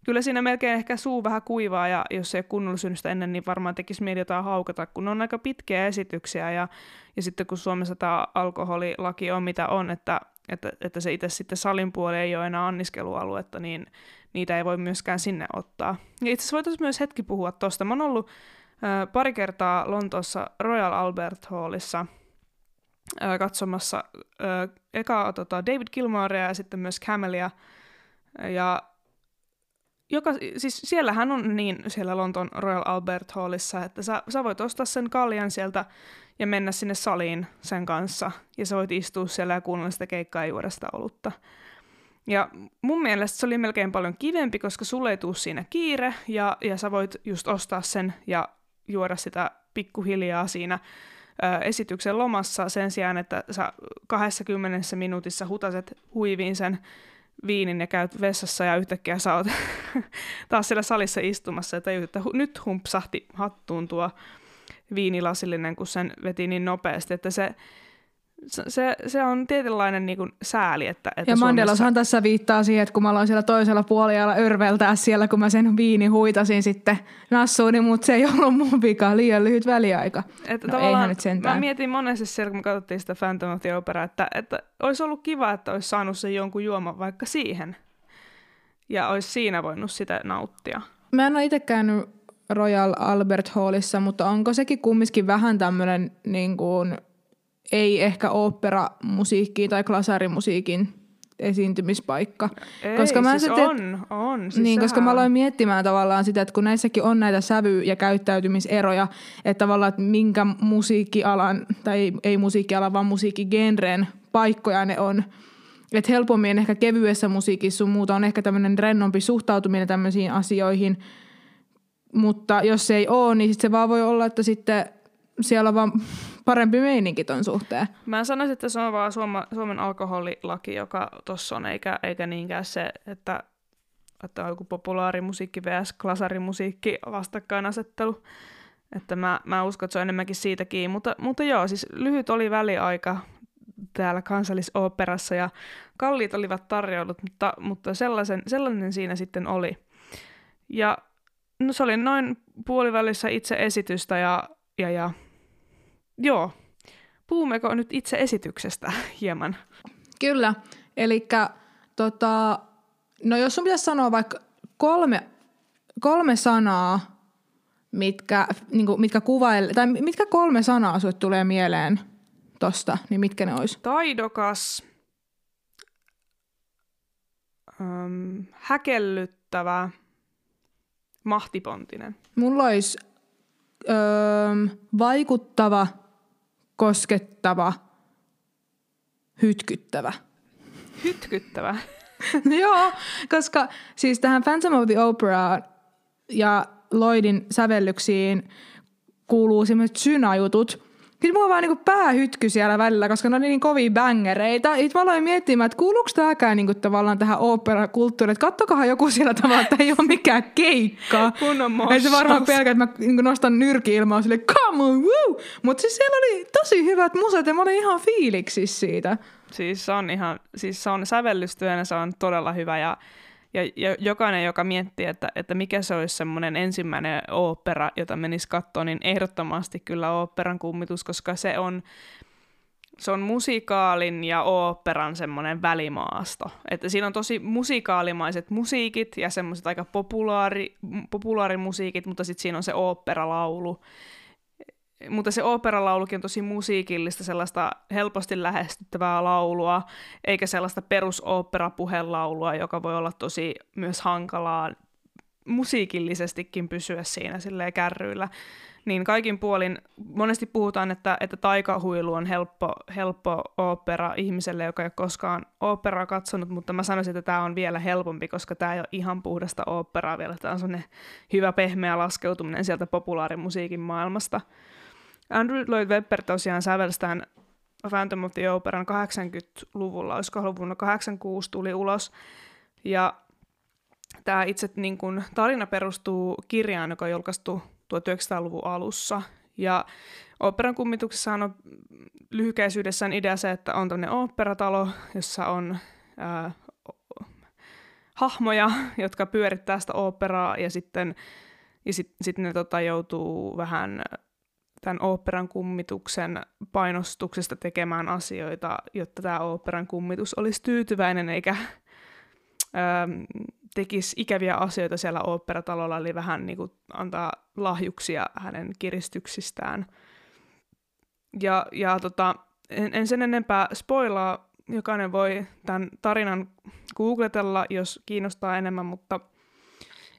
kyllä siinä melkein ehkä suu vähän kuivaa, ja jos ei kunnollisyydestä ennen, niin varmaan tekisi mieli jotain haukata, kun on aika pitkiä esityksiä, ja, ja sitten kun Suomessa tämä alkoholilaki on mitä on, että, että, että se itse sitten salin puoli ei ole enää anniskelualuetta, niin niitä ei voi myöskään sinne ottaa. Ja itse asiassa voitaisiin myös hetki puhua tuosta. Mä oon ollut pari kertaa Lontoossa Royal Albert Hallissa katsomassa eka tota, David Gilmorea ja sitten myös Camelia, ja joka, siis siellähän on niin siellä Lontoon Royal Albert Hallissa, että sä, sä voit ostaa sen kaljan sieltä ja mennä sinne saliin sen kanssa. Ja sä voit istua siellä ja kuunnella sitä keikkaa ja juoda sitä olutta. Ja mun mielestä se oli melkein paljon kivempi, koska sulle ei tuu siinä kiire ja, ja sä voit just ostaa sen ja juoda sitä pikkuhiljaa siinä ö, esityksen lomassa sen sijaan, että sä 20 minuutissa hutaset huiviin sen viinin ja käyt vessassa ja yhtäkkiä sä oot taas siellä salissa istumassa ja tajut, että hu- nyt humpsahti hattuun tuo viinilasillinen, kun sen veti niin nopeasti, että se, se, se on tietynlainen niin kuin sääli. Että, että Ja Mandeloshan Suomessa... tässä viittaa siihen, että kun mä aloin siellä toisella puolella örveltää siellä, kun mä sen viini huitasin sitten nassuuni, mutta se ei ollut mun vika, liian lyhyt väliaika. Että No, eihän nyt sentään. Mä mietin monesti siellä, kun me katsottiin sitä Phantom of the Opera, että, että olisi ollut kiva, että olisi saanut sen jonkun juoman vaikka siihen. Ja olisi siinä voinut sitä nauttia. Mä en ole itse käynyt Royal Albert Hallissa, mutta onko sekin kumminkin vähän tämmöinen niin kuin, ei ehkä opera-musiikki tai klasarimusiikin esiintymispaikka. Ei, Koska mä siis sitten- on, on. Siis niin, koska mä aloin miettimään tavallaan sitä, että kun näissäkin on näitä sävy- ja käyttäytymiseroja, että tavallaan, että minkä musiikkialan, tai ei, musiikkialan, vaan musiikkigenren paikkoja ne on. Että helpommin ehkä kevyessä musiikissa sun muuta on ehkä tämmöinen rennompi suhtautuminen tämmöisiin asioihin, mutta jos se ei ole, niin sit se vaan voi olla, että sitten siellä on vaan parempi meininki ton suhteen. Mä sanoisin, että se on vaan Suoma, Suomen alkoholilaki, joka tuossa on, eikä, eikä niinkään se, että, että on joku populaarimusiikki vs. klasarimusiikki vastakkainasettelu. Että mä, mä uskon, että se on enemmänkin siitä kiinni. Mutta, mutta joo, siis lyhyt oli väliaika täällä kansallisoopperassa ja kalliit olivat tarjoulut, mutta, mutta sellaisen, sellainen siinä sitten oli. Ja no se oli noin puolivälissä itse esitystä ja, ja, ja joo, puhummeko nyt itse esityksestä hieman? Kyllä, eli tota, no jos sun pitäisi sanoa vaikka kolme, kolme sanaa, mitkä, niin kuin, mitkä kuvaile, tai mitkä kolme sanaa sulle tulee mieleen tosta, niin mitkä ne olisi? Taidokas, äm, häkellyttävä, mahtipontinen. Mulla olisi öö, vaikuttava, koskettava, hytkyttävä. Hytkyttävä. Joo, koska siis tähän Phantom of the Opera ja Lloydin sävellyksiin kuuluu semmoiset synajutut. Sitten mulla vaan niinku päähytky siellä välillä, koska ne on niin kovia bängereitä. Sitten mä aloin miettimään, että kuuluuko tämäkään niinku tavallaan tähän operakulttuuriin. Että kattokahan joku siellä tavalla, että ei ole mikään keikka. Kunnon Ei se varmaan pelkää, että mä niinku nostan nyrki ilmaa sille come on, woo! Mutta siis siellä oli tosi hyvät muset ja mä olin ihan fiiliksissä siitä. Siis se on ihan, siis se on sävellystyönä, se on todella hyvä ja, ja, ja jokainen, joka miettii, että, että mikä se olisi semmoinen ensimmäinen opera, jota menisi katsoa, niin ehdottomasti kyllä oopperan kummitus, koska se on, se on musikaalin ja oopperan semmoinen välimaasto. Että siinä on tosi musikaalimaiset musiikit ja semmoiset aika populaari, populaarimusiikit, mutta sitten siinä on se oopperalaulu mutta se oopperalaulukin on tosi musiikillista, sellaista helposti lähestyttävää laulua, eikä sellaista perusooperapuhelaulua, joka voi olla tosi myös hankalaa musiikillisestikin pysyä siinä silleen kärryillä. Niin kaikin puolin, monesti puhutaan, että, että taikahuilu on helppo, helppo opera ihmiselle, joka ei ole koskaan operaa katsonut, mutta mä sanoisin, että tämä on vielä helpompi, koska tämä ei ole ihan puhdasta operaa vielä. Tämä on sellainen hyvä pehmeä laskeutuminen sieltä populaarimusiikin maailmasta. Andrew Lloyd Webber tosiaan sävelsi tämän Phantom of the Operan 80-luvulla, olisiko vuonna 86 tuli ulos. Ja tämä itse niin kun, tarina perustuu kirjaan, joka julkaistu 1900-luvun alussa. Ja operan kummituksessa on lyhykäisyydessään idea se, että on tämmöinen operatalo, jossa on ää, hahmoja, jotka pyörittää sitä operaa ja sitten ja sit, sit ne tota, joutuu vähän tämän oopperan kummituksen painostuksesta tekemään asioita, jotta tämä oopperan kummitus olisi tyytyväinen eikä ähm, tekisi ikäviä asioita siellä oopperatalolla, eli vähän niin kuin antaa lahjuksia hänen kiristyksistään. Ja, ja tota, en, en sen enempää spoilaa, jokainen voi tämän tarinan googletella, jos kiinnostaa enemmän, mutta –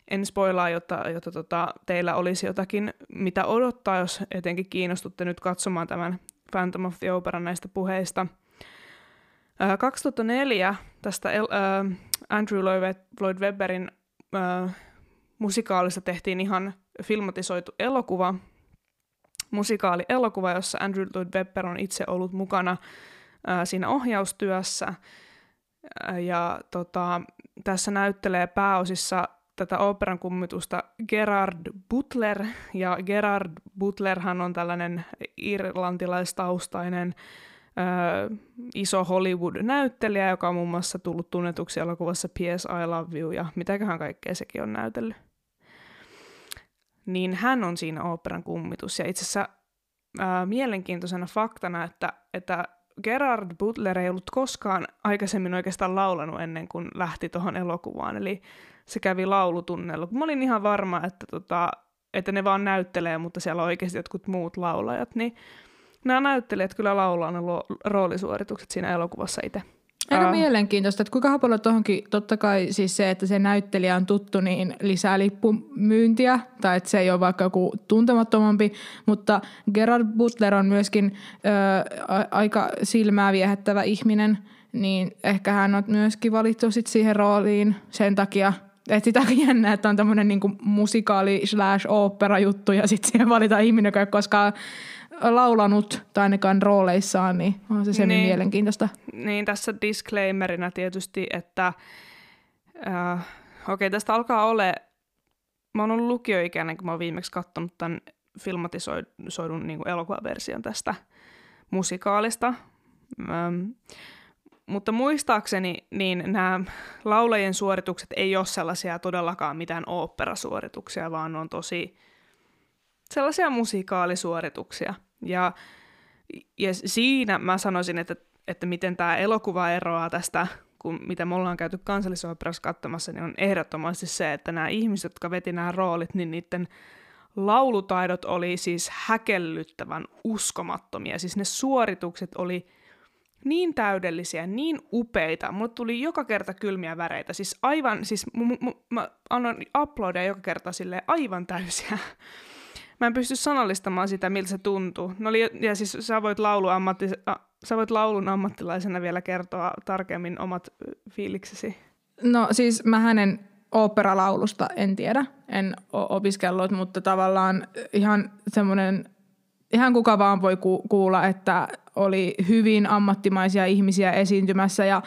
en spoilaa, jotta, jotta tota, teillä olisi jotakin, mitä odottaa, jos etenkin kiinnostutte nyt katsomaan tämän Phantom of the Opera näistä puheista. Ää, 2004 tästä ää, Andrew Lloyd Webberin ää, musikaalista tehtiin ihan filmatisoitu elokuva, musikaali-elokuva, jossa Andrew Lloyd Webber on itse ollut mukana ää, siinä ohjaustyössä. Ja tota, tässä näyttelee pääosissa tätä operan kummitusta Gerard Butler, ja Gerard Butlerhan on tällainen irlantilaistaustainen ö, iso Hollywood-näyttelijä, joka on muun muassa tullut tunnetuksi elokuvassa P.S. I Love You, ja mitäköhän kaikkea sekin on näytellyt. Niin hän on siinä operan kummitus, ja itse asiassa ö, mielenkiintoisena faktana, että, että Gerard Butler ei ollut koskaan aikaisemmin oikeastaan laulanut ennen kuin lähti tuohon elokuvaan, eli se kävi laulutunnella. Mä olin ihan varma, että, tota, että ne vaan näyttelee, mutta siellä on oikeasti jotkut muut laulajat, niin nämä näyttelijät kyllä laulaa ne lo- roolisuoritukset siinä elokuvassa itse. Aika uh. mielenkiintoista, että kuinka paljon tuohonkin, totta kai siis se, että se näyttelijä on tuttu, niin lisää lippumyyntiä, tai että se ei ole vaikka joku tuntemattomampi, mutta Gerard Butler on myöskin ö, a- aika silmää viehättävä ihminen, niin ehkä hän on myöskin valittu sit siihen rooliin sen takia, että sitä on jännä, että on tämmöinen niinku musikaali slash opera juttu ja sitten siihen valitaan ihminen, joka ei koskaan laulanut tai ainakaan rooleissaan, niin on se semmin niin, mielenkiintoista. Niin, tässä disclaimerina tietysti, että äh, okei, okay, tästä alkaa ole, mä oon ollut lukioikäinen, kun mä oon viimeksi katsonut tämän filmatisoidun niin elokuvaversion tästä musikaalista. Ähm, mutta muistaakseni niin nämä laulajien suoritukset ei ole sellaisia todellakaan mitään oopperasuorituksia, vaan on tosi sellaisia musikaalisuorituksia. Ja, ja siinä mä sanoisin, että, että miten tämä elokuva eroaa tästä, kun mitä me ollaan käyty kansallisoperassa katsomassa, niin on ehdottomasti se, että nämä ihmiset, jotka veti nämä roolit, niin niiden laulutaidot oli siis häkellyttävän uskomattomia. Siis ne suoritukset oli niin täydellisiä, niin upeita. Mulle tuli joka kerta kylmiä väreitä. Siis aivan, siis m- m- mä annan uploadia joka kerta sille aivan täysiä. Mä en pysty sanallistamaan sitä, miltä se tuntuu. No oli, ja siis sä voit, laulu ammatti, a, sä voit laulun ammattilaisena vielä kertoa tarkemmin omat fiiliksesi. No siis mä hänen oopperalaulusta en tiedä, en ole opiskellut, mutta tavallaan ihan semmoinen, ihan kuka vaan voi ku- kuulla, että oli hyvin ammattimaisia ihmisiä esiintymässä ja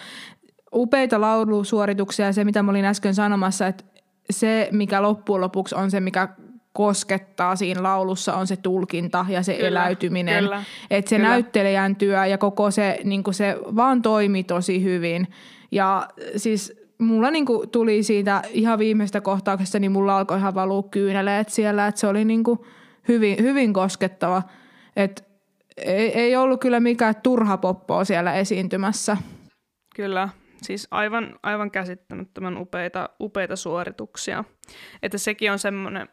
upeita laulusuorituksia ja se, mitä mä olin äsken sanomassa, että se, mikä loppujen lopuksi on se, mikä koskettaa siinä laulussa, on se tulkinta ja se Kyllä, eläytyminen. kyllä, Että se kyllä. näyttelijän työ ja koko se, niin se vaan toimi tosi hyvin. Ja siis mulla niin tuli siitä ihan viimeistä kohtauksesta, niin mulla alkoi ihan valua kyyneleet siellä, että se oli niin hyvin, hyvin koskettava. Että ei, ei ollut kyllä mikään turha poppoa siellä esiintymässä. Kyllä, siis aivan, aivan käsittämättömän upeita, upeita suorituksia. Että sekin on semmoinen,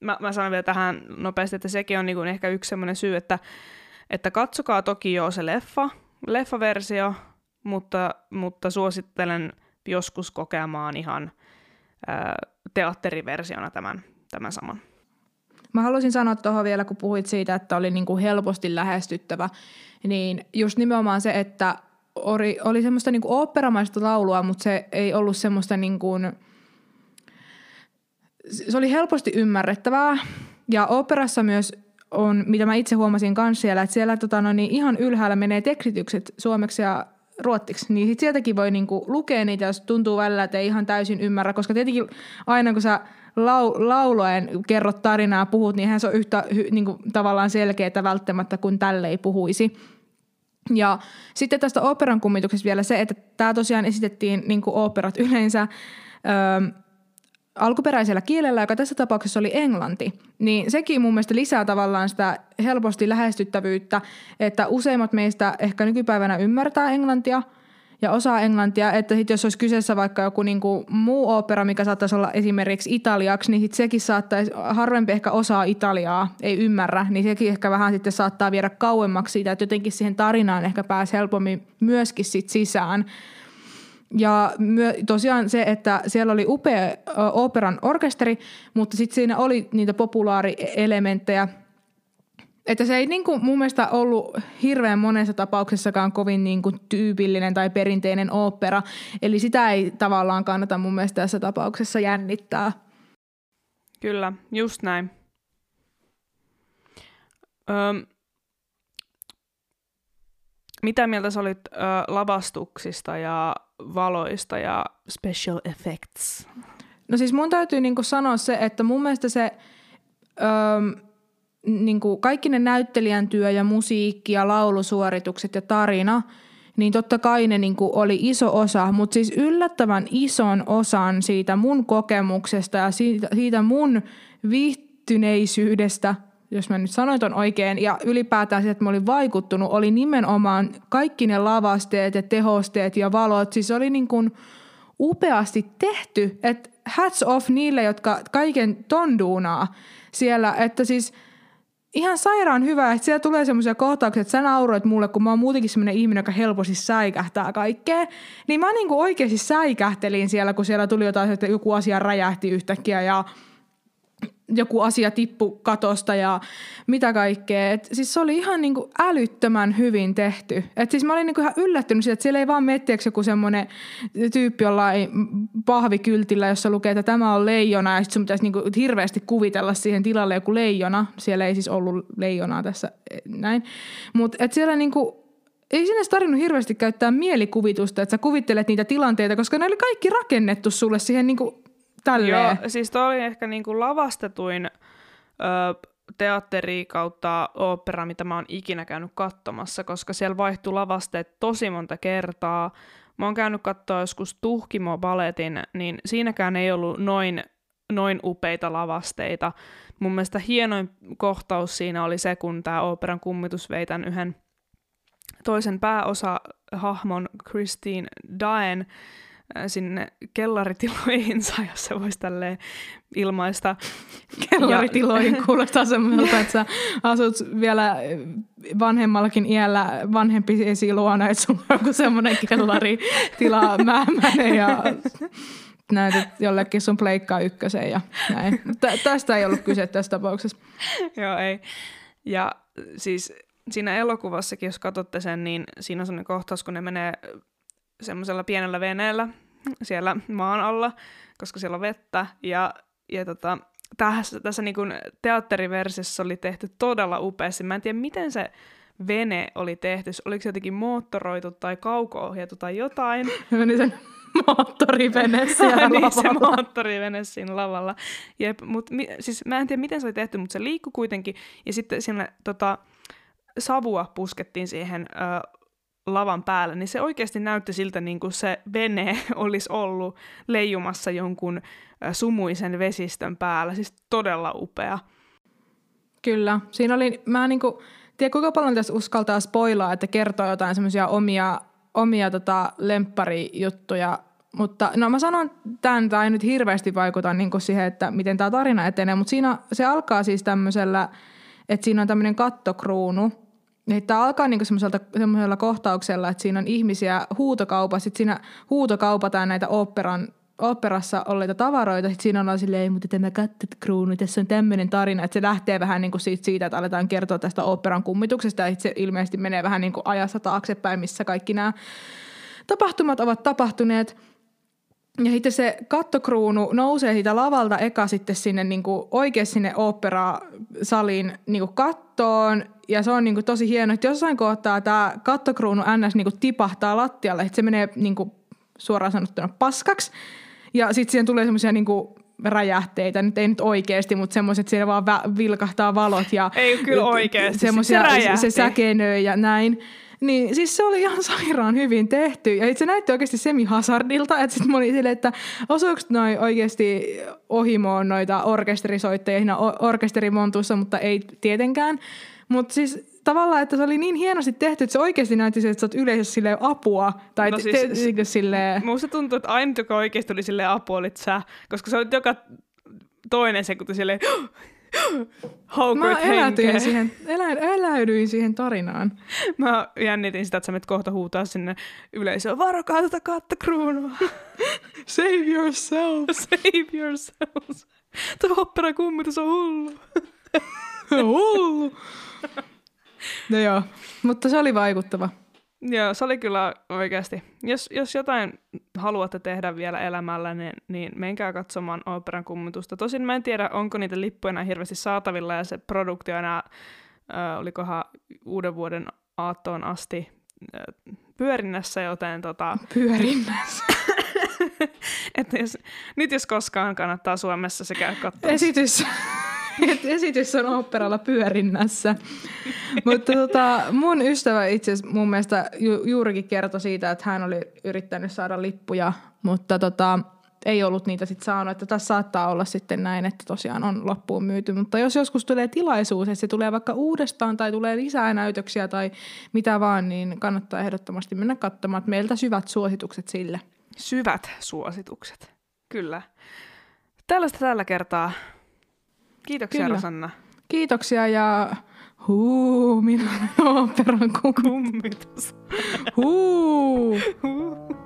mä, mä sanon vielä tähän nopeasti, että sekin on niinku ehkä yksi semmoinen syy, että, että katsokaa toki jo se leffa, leffaversio, mutta, mutta suosittelen joskus kokemaan ihan ää, teatteriversiona tämän, tämän saman. Mä haluaisin sanoa tuohon vielä, kun puhuit siitä, että oli niin kuin helposti lähestyttävä, niin just nimenomaan se, että oli, oli semmoista niin kuin oopperamaista laulua, mutta se ei ollut semmoista niin kuin, se oli helposti ymmärrettävää. Ja operassa myös on, mitä mä itse huomasin kanssa siellä, että siellä tota, no niin ihan ylhäällä menee tekstitykset suomeksi ja ruottiksi, niin sit sieltäkin voi niinku lukea niitä, jos tuntuu välillä, että ei ihan täysin ymmärrä, koska tietenkin aina kun sä lau, lauloen kerrot tarinaa, puhut, niin eihän se on yhtä hy, niinku, tavallaan selkeää välttämättä kuin tälle ei puhuisi. Ja sitten tästä operan kummituksesta vielä se, että tämä tosiaan esitettiin niin kuin operat yleensä öö, alkuperäisellä kielellä, joka tässä tapauksessa oli englanti, niin sekin mun mielestä lisää tavallaan sitä helposti lähestyttävyyttä, että useimmat meistä ehkä nykypäivänä ymmärtää englantia ja osaa englantia, että sit jos olisi kyseessä vaikka joku niinku muu opera, mikä saattaisi olla esimerkiksi italiaksi, niin sit sekin saattaisi, harvempi ehkä osaa italiaa, ei ymmärrä, niin sekin ehkä vähän sitten saattaa viedä kauemmaksi siitä, että jotenkin siihen tarinaan ehkä pääsi helpommin myöskin sit sisään. Ja tosiaan se, että siellä oli upea ö, operan orkesteri, mutta sitten siinä oli niitä populaarielementtejä. Että se ei niin kuin mun mielestä ollut hirveän monessa tapauksessakaan kovin niin kuin tyypillinen tai perinteinen opera. Eli sitä ei tavallaan kannata mun mielestä tässä tapauksessa jännittää. Kyllä, just näin. Öm, mitä mieltä sä olit ö, lavastuksista ja valoista ja special effects? No siis mun täytyy niinku sanoa se, että mun mielestä se öö, niinku kaikki ne näyttelijän työ ja musiikki ja laulusuoritukset ja tarina, niin totta kai ne niinku oli iso osa, mutta siis yllättävän ison osan siitä mun kokemuksesta ja siitä, siitä mun viihtyneisyydestä, jos mä nyt sanoin ton oikein, ja ylipäätään siitä, että mä olin vaikuttunut, oli nimenomaan kaikki ne lavasteet ja tehosteet ja valot. Siis oli niin kuin upeasti tehty, että hats off niille, jotka kaiken ton duunaa siellä, että siis ihan sairaan hyvä, että siellä tulee semmoisia kohtauksia, että sä nauroit mulle, kun mä oon muutenkin semmoinen ihminen, joka helposti säikähtää kaikkea. Niin mä niin kuin oikeasti säikähtelin siellä, kun siellä tuli jotain, että joku asia räjähti yhtäkkiä ja joku asia tippu katosta ja mitä kaikkea. Et siis se oli ihan niinku älyttömän hyvin tehty. Et siis mä olin niinku ihan yllättynyt siitä, että siellä ei vaan mettiäksi joku semmoinen tyyppi jollain pahvikyltillä, jossa lukee, että tämä on leijona ja sitten sun pitäisi niinku hirveästi kuvitella siihen tilalle joku leijona. Siellä ei siis ollut leijonaa tässä näin. Mutta siellä niinku ei sinne tarvinnut hirveästi käyttää mielikuvitusta, että sä kuvittelet niitä tilanteita, koska ne oli kaikki rakennettu sulle siihen niinku tälleen. Joo, siis toi oli ehkä niinku lavastetuin ö, teatteri kautta opera, mitä mä oon ikinä käynyt katsomassa, koska siellä vaihtui lavasteet tosi monta kertaa. Mä oon käynyt katsoa joskus Tuhkimo-baletin, niin siinäkään ei ollut noin, noin upeita lavasteita. Mun mielestä hienoin kohtaus siinä oli se, kun tämä operan kummitus vei tämän yhden toisen pääosa-hahmon Christine Daen sinne kellaritiloihinsa, jos se voisi tälleen ilmaista. Kellaritiloihin ja... kuulostaa semmoilta, että sä asut vielä vanhemmallakin iällä vanhempi esiluona, että sulla on joku semmoinen kellaritila määmäinen ja näytät jollekin sun pleikkaa ykkösen ja näin. Tä, tästä ei ollut kyse tässä tapauksessa. Joo, ei. Ja siis siinä elokuvassakin, jos katsotte sen, niin siinä on sellainen kohtaus, kun ne menee semmoisella pienellä veneellä siellä maan alla, koska siellä on vettä. Ja, ja tota, tässä, tässä niin kuin teatteriversiossa oli tehty todella upeasti. Mä en tiedä, miten se vene oli tehty. Oliko se jotenkin moottoroitu tai kauko-ohjattu tai jotain. Meni sen moottorivene siellä niin, se moottorivene siinä lavalla. Jep, mut, mi, siis mä en tiedä, miten se oli tehty, mutta se liikkui kuitenkin. Ja sitten siinä tota, savua puskettiin siihen ö, lavan päälle, niin se oikeasti näytti siltä, niin kuin se vene olisi ollut leijumassa jonkun sumuisen vesistön päällä. Siis todella upea. Kyllä. Siinä oli, mä en niinku, tiedä kuinka paljon tässä uskaltaa spoilaa, että kertoo jotain semmoisia omia, omia tota lempparijuttuja, mutta no mä sanon tämän, tämä ei nyt hirveästi vaikuta niinku siihen, että miten tämä tarina etenee, mutta siinä se alkaa siis tämmöisellä, että siinä on tämmöinen kattokruunu, ja tämä alkaa niinku semmoisella kohtauksella, että siinä on ihmisiä huutokaupassa, sitten siinä huutokaupataan näitä oopperan oopperassa olleita tavaroita, sitten siinä ollaan silleen, mutta tämä kattokruunu, tässä on tämmöinen tarina, että se lähtee vähän niin siitä, siitä, että aletaan kertoa tästä oopperan kummituksesta, ja se ilmeisesti menee vähän niin ajassa taaksepäin, missä kaikki nämä tapahtumat ovat tapahtuneet. Ja sitten se kattokruunu nousee siitä lavalta eka sitten sinne niin oikein sinne oopperasaliin niin kattoon. Ja se on niin kuin tosi hieno, että jossain kohtaa tämä kattokruunu ns. Niin kuin tipahtaa lattialle, että se menee niin kuin suoraan sanottuna paskaksi. Ja sitten siihen tulee semmoisia niinku räjähteitä, nyt ei nyt oikeasti, mutta semmoiset, että siellä vaan vä- vilkahtaa valot ja Ei kyllä oikeasti, semmoisia, se se, se säkenöi ja näin. Niin siis se oli ihan sairaan hyvin tehty. Ja se näytti oikeasti semi-hazardilta, että sitten mä olin silleen, että osuuko noi oikeasti ohimoon noita orkesterisoittajia siinä o- orkesterimontussa, mutta ei tietenkään. Mutta siis tavallaan, että se oli niin hienosti tehty, että se oikeasti näytti siltä, että sä oot yleisössä silleen apua. Tai No no siis- te, te, silleen, Musta tuntuu, että ainut, joka oikeasti oli silleen apu, olit sä, koska se oli joka toinen sekunti silleen Mä henkeä. eläydyin siihen, elä, eläydyin siihen tarinaan. Mä jännitin sitä, että sä menet kohta huutaa sinne yleisöön, varokaa tätä kattakruunua, Save yourself. save yourselves. Tuo operakummitus on hullu. Hullu. No joo, mutta se oli vaikuttava. Joo, se oli kyllä oikeasti. Jos, jos jotain haluatte tehdä vielä elämällä, niin, niin menkää katsomaan operan kummitusta. Tosin mä en tiedä, onko niitä lippuja enää hirveästi saatavilla ja se produktio enää, äh, olikohan uuden vuoden aattoon asti äh, pyörinnässä, joten tota, Pyörinnässä. että jos, nyt jos koskaan kannattaa Suomessa se käydä katsoa. Esitys. Et esitys on oopperalla pyörinnässä. Mutta tota, mun ystävä itse asiassa mun mielestä ju- juurikin kertoi siitä, että hän oli yrittänyt saada lippuja, mutta tota, ei ollut niitä sitten saanut. Että tässä saattaa olla sitten näin, että tosiaan on loppuun myyty. Mutta jos joskus tulee tilaisuus, että se tulee vaikka uudestaan tai tulee lisää näytöksiä tai mitä vaan, niin kannattaa ehdottomasti mennä katsomaan. Että Meiltä syvät suositukset sille. Syvät suositukset. Kyllä. Tällaista tällä kertaa. Kiitoksia Kyllä. Rosanna. Kiitoksia ja huu, minä olen oopperan kummi. Kummitus. Huu. Huh.